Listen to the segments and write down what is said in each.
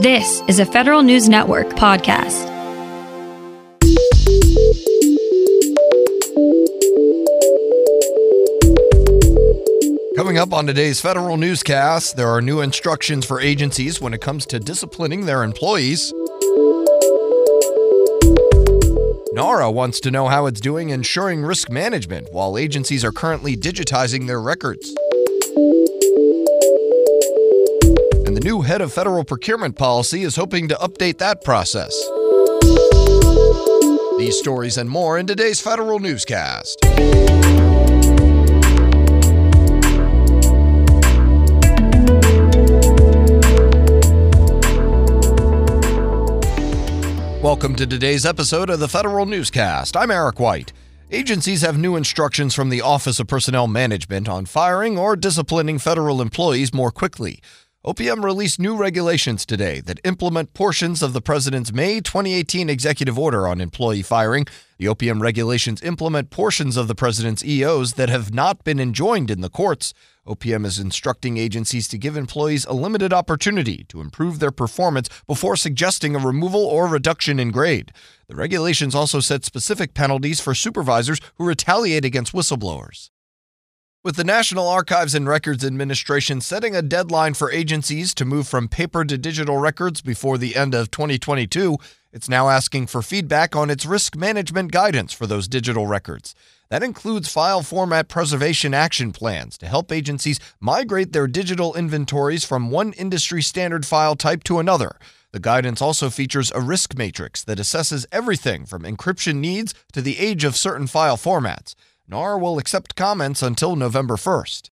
This is a Federal News Network podcast. Coming up on today's federal newscast, there are new instructions for agencies when it comes to disciplining their employees. NARA wants to know how it's doing ensuring risk management while agencies are currently digitizing their records. Head of federal procurement policy is hoping to update that process. These stories and more in today's federal newscast. Welcome to today's episode of the Federal Newscast. I'm Eric White. Agencies have new instructions from the Office of Personnel Management on firing or disciplining federal employees more quickly. OPM released new regulations today that implement portions of the President's May 2018 executive order on employee firing. The OPM regulations implement portions of the President's EOs that have not been enjoined in the courts. OPM is instructing agencies to give employees a limited opportunity to improve their performance before suggesting a removal or reduction in grade. The regulations also set specific penalties for supervisors who retaliate against whistleblowers. With the National Archives and Records Administration setting a deadline for agencies to move from paper to digital records before the end of 2022, it's now asking for feedback on its risk management guidance for those digital records. That includes file format preservation action plans to help agencies migrate their digital inventories from one industry standard file type to another. The guidance also features a risk matrix that assesses everything from encryption needs to the age of certain file formats. NARA will accept comments until November 1st.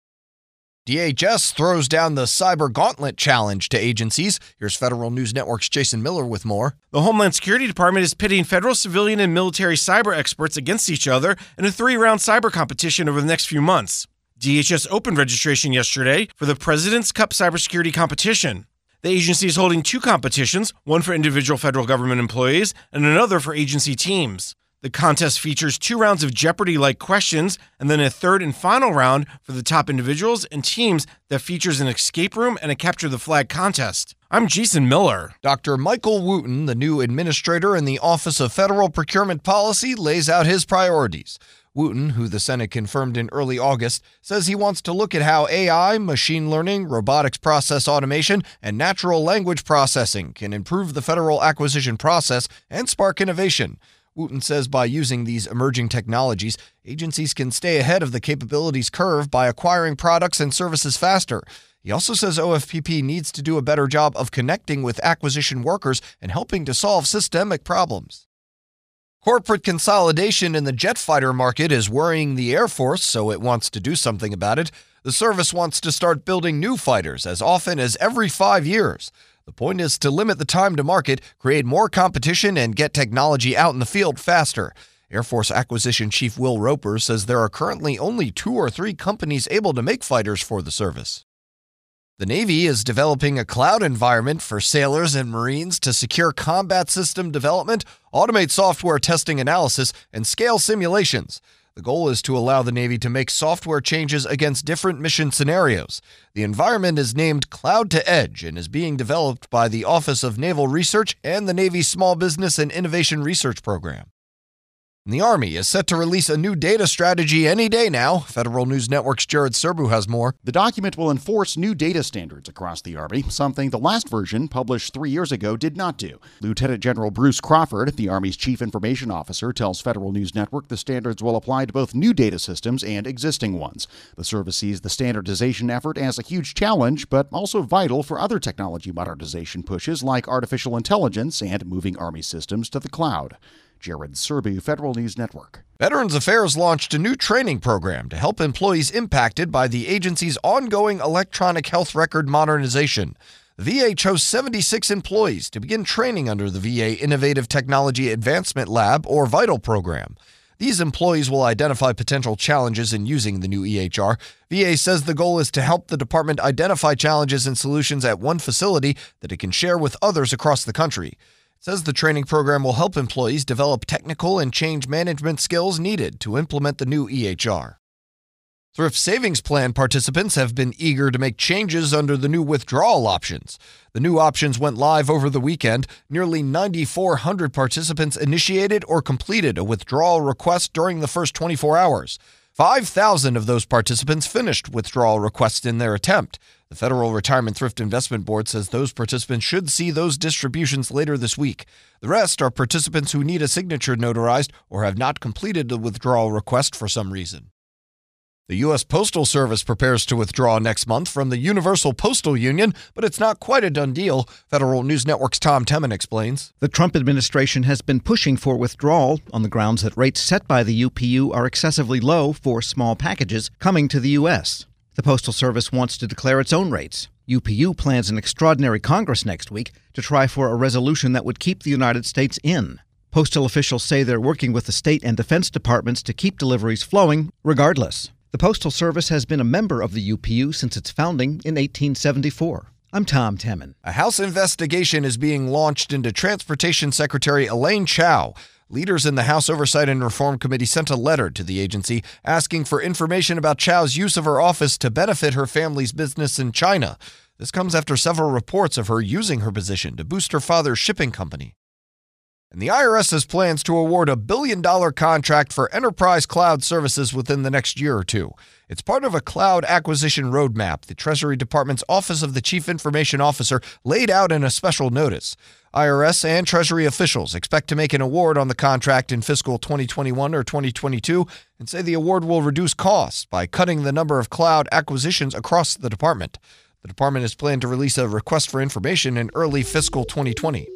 DHS throws down the Cyber Gauntlet Challenge to agencies. Here's Federal News Network's Jason Miller with more. The Homeland Security Department is pitting federal, civilian, and military cyber experts against each other in a three round cyber competition over the next few months. DHS opened registration yesterday for the President's Cup Cybersecurity Competition. The agency is holding two competitions, one for individual federal government employees and another for agency teams. The contest features two rounds of Jeopardy like questions and then a third and final round for the top individuals and teams that features an escape room and a capture the flag contest. I'm Jason Miller. Dr. Michael Wooten, the new administrator in the Office of Federal Procurement Policy, lays out his priorities. Wooten, who the Senate confirmed in early August, says he wants to look at how AI, machine learning, robotics process automation, and natural language processing can improve the federal acquisition process and spark innovation. Wooten says by using these emerging technologies, agencies can stay ahead of the capabilities curve by acquiring products and services faster. He also says OFPP needs to do a better job of connecting with acquisition workers and helping to solve systemic problems. Corporate consolidation in the jet fighter market is worrying the Air Force, so it wants to do something about it. The service wants to start building new fighters as often as every five years. The point is to limit the time to market, create more competition, and get technology out in the field faster. Air Force Acquisition Chief Will Roper says there are currently only two or three companies able to make fighters for the service. The Navy is developing a cloud environment for sailors and Marines to secure combat system development, automate software testing analysis, and scale simulations. The goal is to allow the Navy to make software changes against different mission scenarios. The environment is named Cloud to Edge and is being developed by the Office of Naval Research and the Navy's Small Business and Innovation Research Program. The Army is set to release a new data strategy any day now. Federal News Network's Jared Serbu has more. The document will enforce new data standards across the Army, something the last version, published three years ago, did not do. Lieutenant General Bruce Crawford, the Army's Chief Information Officer, tells Federal News Network the standards will apply to both new data systems and existing ones. The service sees the standardization effort as a huge challenge, but also vital for other technology modernization pushes like artificial intelligence and moving Army systems to the cloud. Jared Serbu, Federal News Network. Veterans Affairs launched a new training program to help employees impacted by the agency's ongoing electronic health record modernization. The VA chose 76 employees to begin training under the VA Innovative Technology Advancement Lab, or VITAL program. These employees will identify potential challenges in using the new EHR. VA says the goal is to help the department identify challenges and solutions at one facility that it can share with others across the country says the training program will help employees develop technical and change management skills needed to implement the new EHR. Thrift Savings Plan participants have been eager to make changes under the new withdrawal options. The new options went live over the weekend. Nearly 9,400 participants initiated or completed a withdrawal request during the first 24 hours. 5,000 of those participants finished withdrawal requests in their attempt. The Federal Retirement Thrift Investment Board says those participants should see those distributions later this week. The rest are participants who need a signature notarized or have not completed the withdrawal request for some reason. The U.S. Postal Service prepares to withdraw next month from the Universal Postal Union, but it's not quite a done deal. Federal News Network's Tom Temin explains. The Trump administration has been pushing for withdrawal on the grounds that rates set by the UPU are excessively low for small packages coming to the U.S. The Postal Service wants to declare its own rates. UPU plans an extraordinary Congress next week to try for a resolution that would keep the United States in. Postal officials say they're working with the state and defense departments to keep deliveries flowing regardless. The Postal Service has been a member of the UPU since its founding in 1874. I'm Tom Temin. A House investigation is being launched into Transportation Secretary Elaine Chao. Leaders in the House Oversight and Reform Committee sent a letter to the agency asking for information about Chao's use of her office to benefit her family's business in China. This comes after several reports of her using her position to boost her father's shipping company. And the IRS has plans to award a billion dollar contract for enterprise cloud services within the next year or two. It's part of a cloud acquisition roadmap the Treasury Department's Office of the Chief Information Officer laid out in a special notice. IRS and Treasury officials expect to make an award on the contract in fiscal 2021 or 2022 and say the award will reduce costs by cutting the number of cloud acquisitions across the department. The department is planned to release a request for information in early fiscal 2020.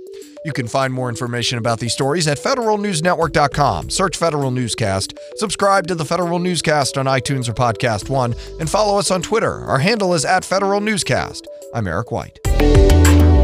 You can find more information about these stories at federalnewsnetwork.com. Search Federal Newscast, subscribe to the Federal Newscast on iTunes or Podcast One, and follow us on Twitter. Our handle is at Federal Newscast. I'm Eric White.